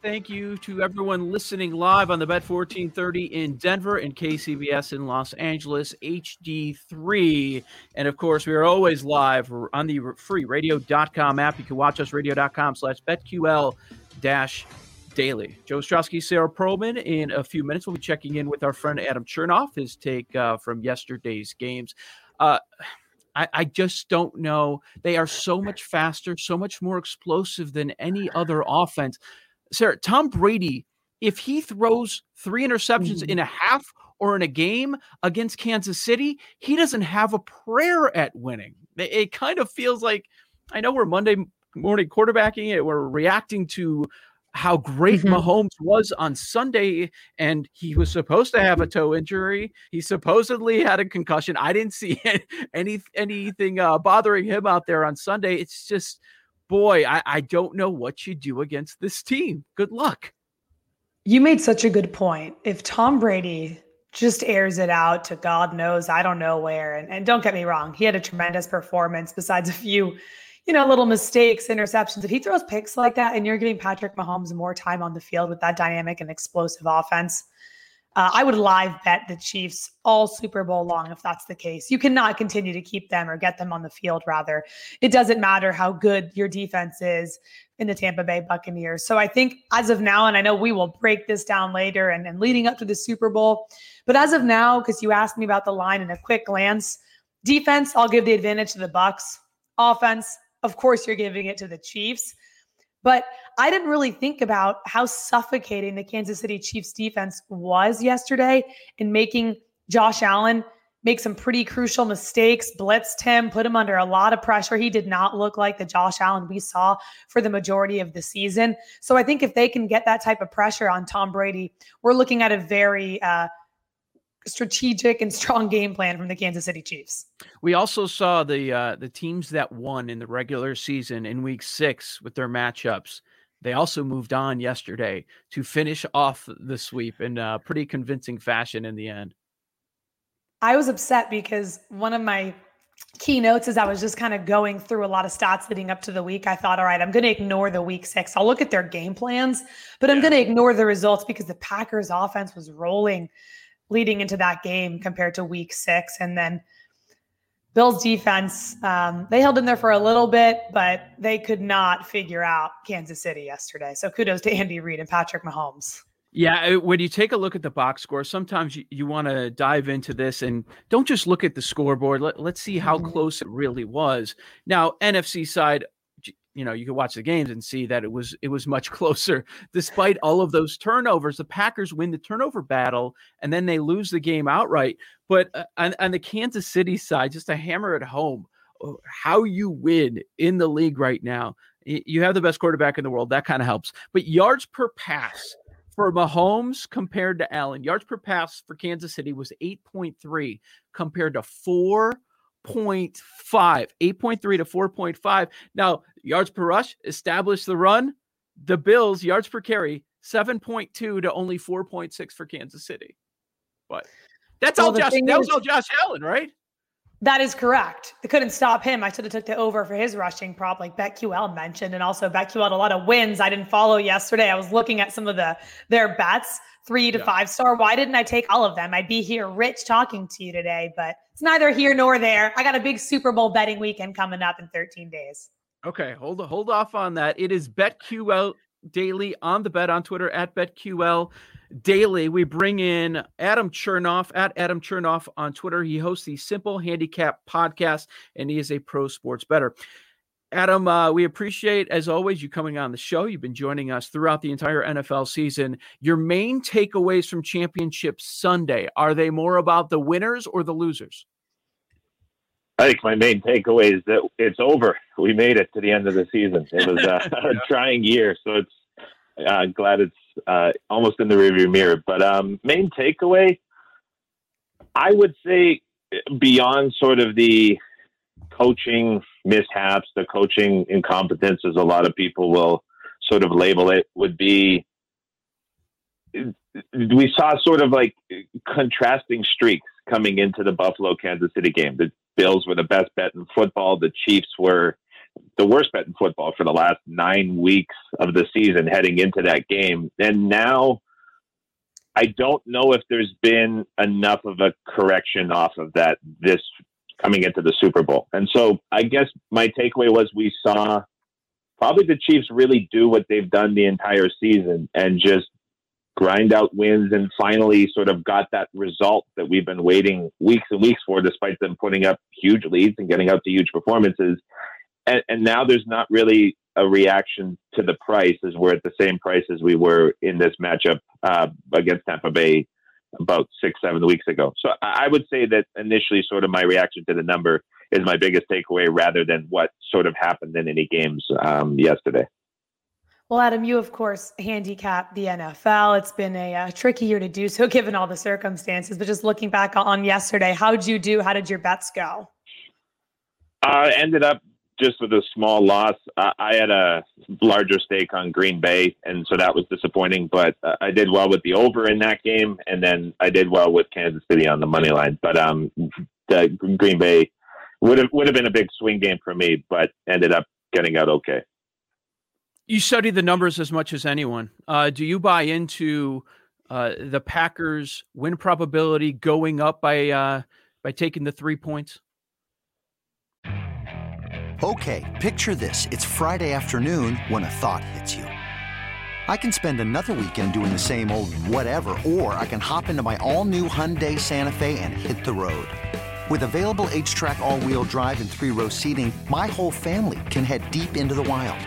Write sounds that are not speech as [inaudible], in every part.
Thank you to everyone listening live on the Bet 1430 in Denver and KCBS in Los Angeles, HD3. And of course, we are always live on the free radio.com app. You can watch us radio.com slash BetQL dash daily. Joe Ostrowski, Sarah Perlman. In a few minutes, we'll be checking in with our friend Adam Chernoff, his take uh, from yesterday's games. Uh, I, I, just don't know. They are so much faster, so much more explosive than any other offense. Sarah, Tom Brady, if he throws three interceptions mm-hmm. in a half or in a game against Kansas City, he doesn't have a prayer at winning. It, it kind of feels like I know we're Monday morning quarterbacking it, we're reacting to how great mm-hmm. Mahomes was on Sunday, and he was supposed to have a toe injury. He supposedly had a concussion. I didn't see [laughs] any anything uh, bothering him out there on Sunday. It's just boy, I, I don't know what you do against this team. Good luck. You made such a good point. If Tom Brady just airs it out to God knows, I don't know where. And, and don't get me wrong, he had a tremendous performance besides a few, you know, little mistakes, interceptions. If he throws picks like that and you're giving Patrick Mahomes more time on the field with that dynamic and explosive offense, uh, I would live bet the Chiefs all Super Bowl long if that's the case. You cannot continue to keep them or get them on the field, rather. It doesn't matter how good your defense is in the Tampa Bay Buccaneers. So I think as of now, and I know we will break this down later and, and leading up to the Super Bowl, but as of now, because you asked me about the line in a quick glance, defense, I'll give the advantage to the Bucs. Offense, of course, you're giving it to the Chiefs. But I didn't really think about how suffocating the Kansas City Chiefs defense was yesterday in making Josh Allen make some pretty crucial mistakes, blitzed him, put him under a lot of pressure. He did not look like the Josh Allen we saw for the majority of the season. So I think if they can get that type of pressure on Tom Brady, we're looking at a very uh, strategic and strong game plan from the Kansas City Chiefs. We also saw the uh, the teams that won in the regular season in Week Six with their matchups. They also moved on yesterday to finish off the sweep in a pretty convincing fashion in the end. I was upset because one of my keynotes as I was just kind of going through a lot of stats leading up to the week. I thought, all right, I'm going to ignore the week six. I'll look at their game plans, but I'm going to ignore the results because the Packers offense was rolling leading into that game compared to week six. And then Bills defense, um, they held in there for a little bit, but they could not figure out Kansas City yesterday. So kudos to Andy Reid and Patrick Mahomes. Yeah, when you take a look at the box score, sometimes you, you want to dive into this and don't just look at the scoreboard. Let, let's see how mm-hmm. close it really was. Now, NFC side, you know you can watch the games and see that it was it was much [laughs] closer. Despite all of those turnovers the packers win the turnover battle and then they lose the game outright. But uh, on, on the kansas city side just to hammer it home uh, how you win in the league right now you have the best quarterback in the world that kind of helps. But yards per pass for Mahomes compared to Allen, yards per pass for Kansas City was 8.3 compared to 4 8.5, 8.3 to 4.5. Now, yards per rush established the run. The Bills, yards per carry, 7.2 to only 4.6 for Kansas City. But that's well, all Josh. That was all Josh Allen, right? That is correct. They couldn't stop him. I should have took the over for his rushing prop, like BetQL mentioned, and also BetQL had a lot of wins. I didn't follow yesterday. I was looking at some of the their bets, three to yeah. five star. Why didn't I take all of them? I'd be here rich talking to you today, but it's neither here nor there. I got a big Super Bowl betting weekend coming up in 13 days. Okay, hold hold off on that. It is BetQL daily on the bet on Twitter at BetQL daily. We bring in Adam Chernoff at Adam Chernoff on Twitter. He hosts the Simple Handicap podcast and he is a pro sports bettor. Adam, uh, we appreciate, as always, you coming on the show. You've been joining us throughout the entire NFL season. Your main takeaways from Championship Sunday are they more about the winners or the losers? I think my main takeaway is that it's over. We made it to the end of the season. It was a [laughs] trying year, so it's uh, glad it's uh, almost in the rearview mirror. But um, main takeaway, I would say, beyond sort of the coaching mishaps, the coaching incompetence, as a lot of people will sort of label it, would be we saw sort of like contrasting streaks coming into the Buffalo Kansas City game. The Bills were the best bet in football. The Chiefs were the worst bet in football for the last nine weeks of the season heading into that game. And now I don't know if there's been enough of a correction off of that this coming into the Super Bowl. And so I guess my takeaway was we saw probably the Chiefs really do what they've done the entire season and just grind out wins and finally sort of got that result that we've been waiting weeks and weeks for, despite them putting up huge leads and getting out to huge performances. And, and now there's not really a reaction to the price as we're at the same price as we were in this matchup uh, against Tampa Bay about six, seven weeks ago. So I would say that initially, sort of my reaction to the number is my biggest takeaway rather than what sort of happened in any games um, yesterday. Well, Adam, you of course handicap the NFL. It's been a, a, uh, tricky year to do so, [laughs] given all the circumstances. But just looking back on yesterday, how did you do? How did your bets go? I uh, ended up just with a small loss. Uh, I had a larger stake on Green Bay, and so that was disappointing. But uh, I did well with the over in that game, and then I did well with Kansas City on the money line. But um, the Green Bay would have would have been a big swing game for me, but ended up getting out okay. You study the numbers as much as anyone. Uh, do you buy into uh, the Packers' win probability going up by uh, by taking the three points? Okay, picture this: it's Friday afternoon when a thought hits you. I can spend another weekend doing the same old whatever, or I can hop into my all-new Hyundai Santa Fe and hit the road. With available HTRAC all-wheel drive and three-row seating, my whole family can head deep into the wild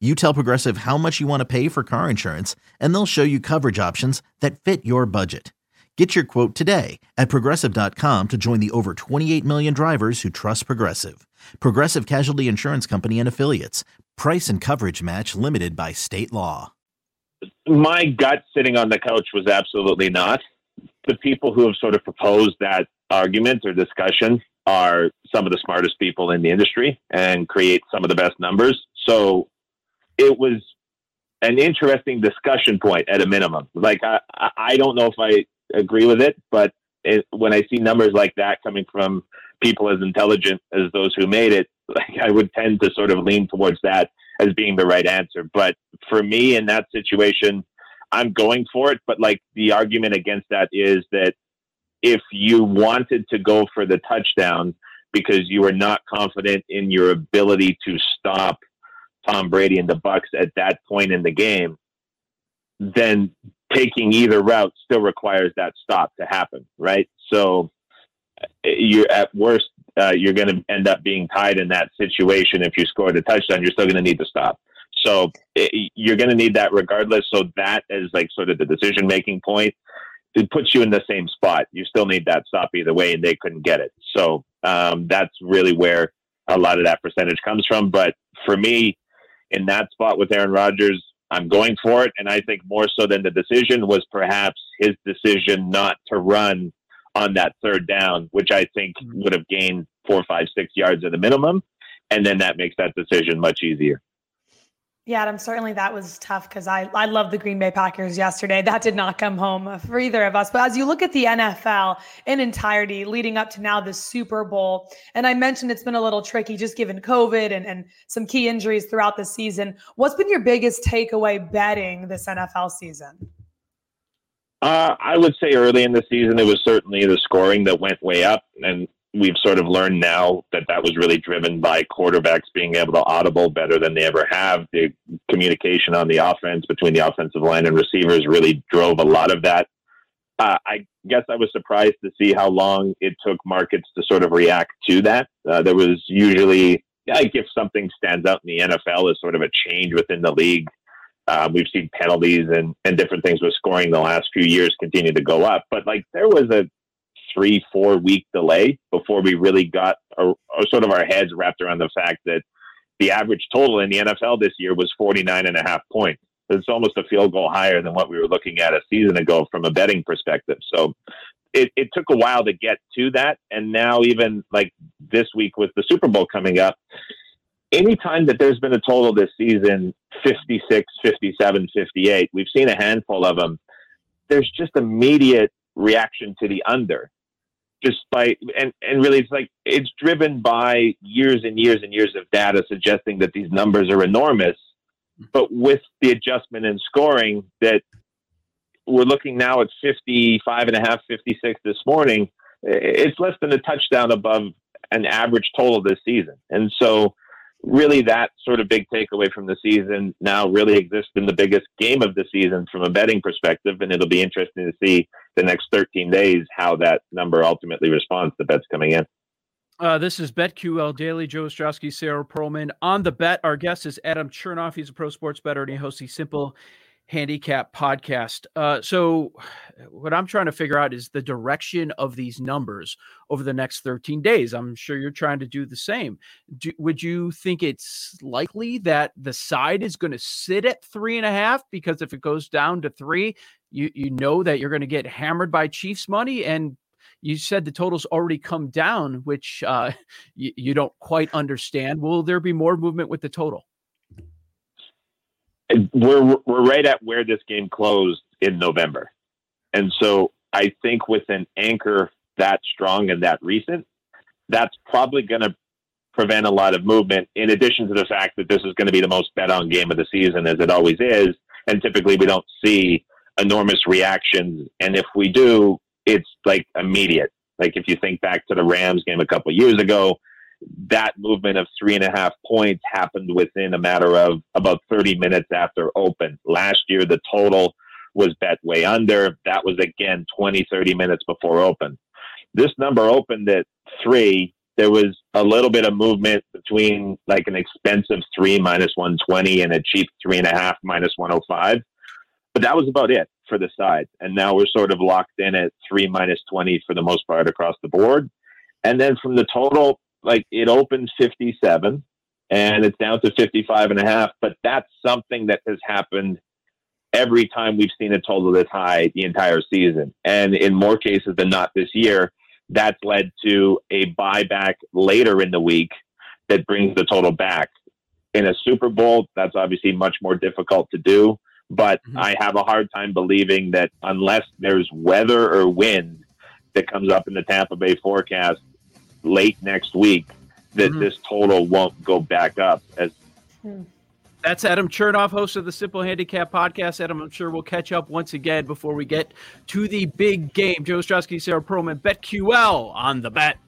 you tell Progressive how much you want to pay for car insurance, and they'll show you coverage options that fit your budget. Get your quote today at progressive.com to join the over 28 million drivers who trust Progressive. Progressive Casualty Insurance Company and Affiliates. Price and coverage match limited by state law. My gut sitting on the couch was absolutely not. The people who have sort of proposed that argument or discussion are some of the smartest people in the industry and create some of the best numbers. So it was an interesting discussion point at a minimum. Like I, I don't know if I agree with it, but it, when I see numbers like that coming from people as intelligent as those who made it, [laughs] like I would tend to sort of lean towards that as being the right answer. But for me in that situation, I'm going for it. But like the argument against that is that if you wanted to go for the touchdown because you were not confident in your ability to stop Tom Brady and the Bucs at that point in the game, then taking either route still requires that stop to happen, right? So you're at worst, uh, you're going to end up being tied in that situation. If you score the touchdown, you're still going to need to stop. So it, you're going to need that regardless. So that is like sort of the decision making point. It puts you in the same spot. You still need that stop either way, and they couldn't get it. So um, that's really where a lot of that percentage comes from. But for me, in that spot with Aaron Rodgers, I'm going for it. And I think more so than the decision was perhaps his decision not to run on that third down, which I think mm-hmm. would have gained four, five, six yards at a minimum. And then that makes that decision much easier. Yeah, Adam, certainly that was tough because I, I love the Green Bay Packers yesterday. That did not come home for either of us. But as you look at the NFL in entirety leading up to now the Super Bowl, and I mentioned it's been a little tricky just given COVID and, and some key injuries throughout the season. What's been your biggest takeaway betting this NFL season? Uh, I would say early in the season, it was certainly the scoring that went way up. And we've sort of learned now that that was really driven by quarterbacks being able to audible better than they ever have. The communication on the offense between the offensive line and receivers really drove a lot of that. Uh, I guess I was surprised to see how long it took markets to sort of react to that. Uh, there was usually, like, if something stands out in the NFL as sort of a change within the league, uh, we've seen penalties and, and different things with scoring the last few years continue to go up. But like there was a three, four week delay before we really got a, a sort of our heads wrapped around the fact that the average total in the NFL this year was 49 and a half points. It's almost a field goal higher than what we were looking at a season ago from a betting perspective. So it, it took a while to get to that. And now, even like this week with the Super Bowl coming up, anytime that there's been a total this season 56, 57, 58, we've seen a handful of them. There's just immediate reaction to the under by and and really it's like it's driven by years and years and years of data suggesting that these numbers are enormous but with the adjustment in scoring that we're looking now at 55 and a half 56 this morning it's less than a touchdown above an average total this season. And so really that sort of big takeaway from the season now really exists in the biggest game of the season from a betting perspective. And it'll be interesting to see the next 13 days how that number ultimately responds to bets coming in. Uh, this is BetQL Daily. Joe Ostrowski, Sarah Perlman. On the bet, our guest is Adam Chernoff. He's a pro sports bettor and he hosts the Simple handicap podcast. Uh, so, what I'm trying to figure out is the direction of these numbers over the next 13 days. I'm sure you're trying to do the same. Do, would you think it's likely that the side is going to sit at three and a half? Because if it goes down to three, you you know that you're going to get hammered by Chiefs money and. You said the totals already come down, which uh, [laughs] you, you don't quite understand. Will there be more movement with the total? We're we're right at where this game closed in November, and so I think with an anchor that strong and that recent, that's probably going to prevent a lot of movement. In addition to the fact that this is going to be the most bet on game of the season, as it always is, and typically we don't see enormous reactions, and if we do, it's like immediate. Like if you think back to the Rams game a couple years ago, that movement of three and a half points happened within a matter of about 30 minutes after open. Last year, the total was bet way under. That was again 20, 30 minutes before open. This number opened at three. There was a little bit of movement between like an expensive three minus 120 and a cheap three and a half minus 105. But that was about it for the side. And now we're sort of locked in at three minus 20 for the most part across the board. And then from the total, like it opened 57 and it's down to 55 and a half, but that's something that has happened every time we've seen a total this high the entire season. And in more cases than not this year, that's led to a buyback later in the week that brings the total back. In a Super Bowl, that's obviously much more difficult to do. But mm-hmm. I have a hard time believing that unless there's weather or wind that comes up in the Tampa Bay forecast, late next week that mm-hmm. this total won't go back up as hmm. that's Adam Chernoff, host of the Simple Handicap podcast. Adam, I'm sure we'll catch up once again before we get to the big game. Joe Ostrowski, Sarah Perlman, BetQL on the bet.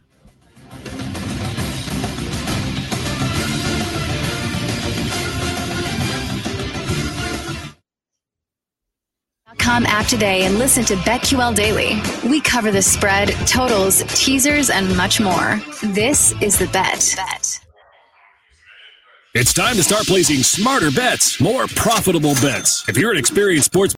BetQL.com app today and listen to BetQL Daily. We cover the spread, totals, teasers, and much more. This is the bet. bet. It's time to start placing smarter bets, more profitable bets. If you're an experienced sports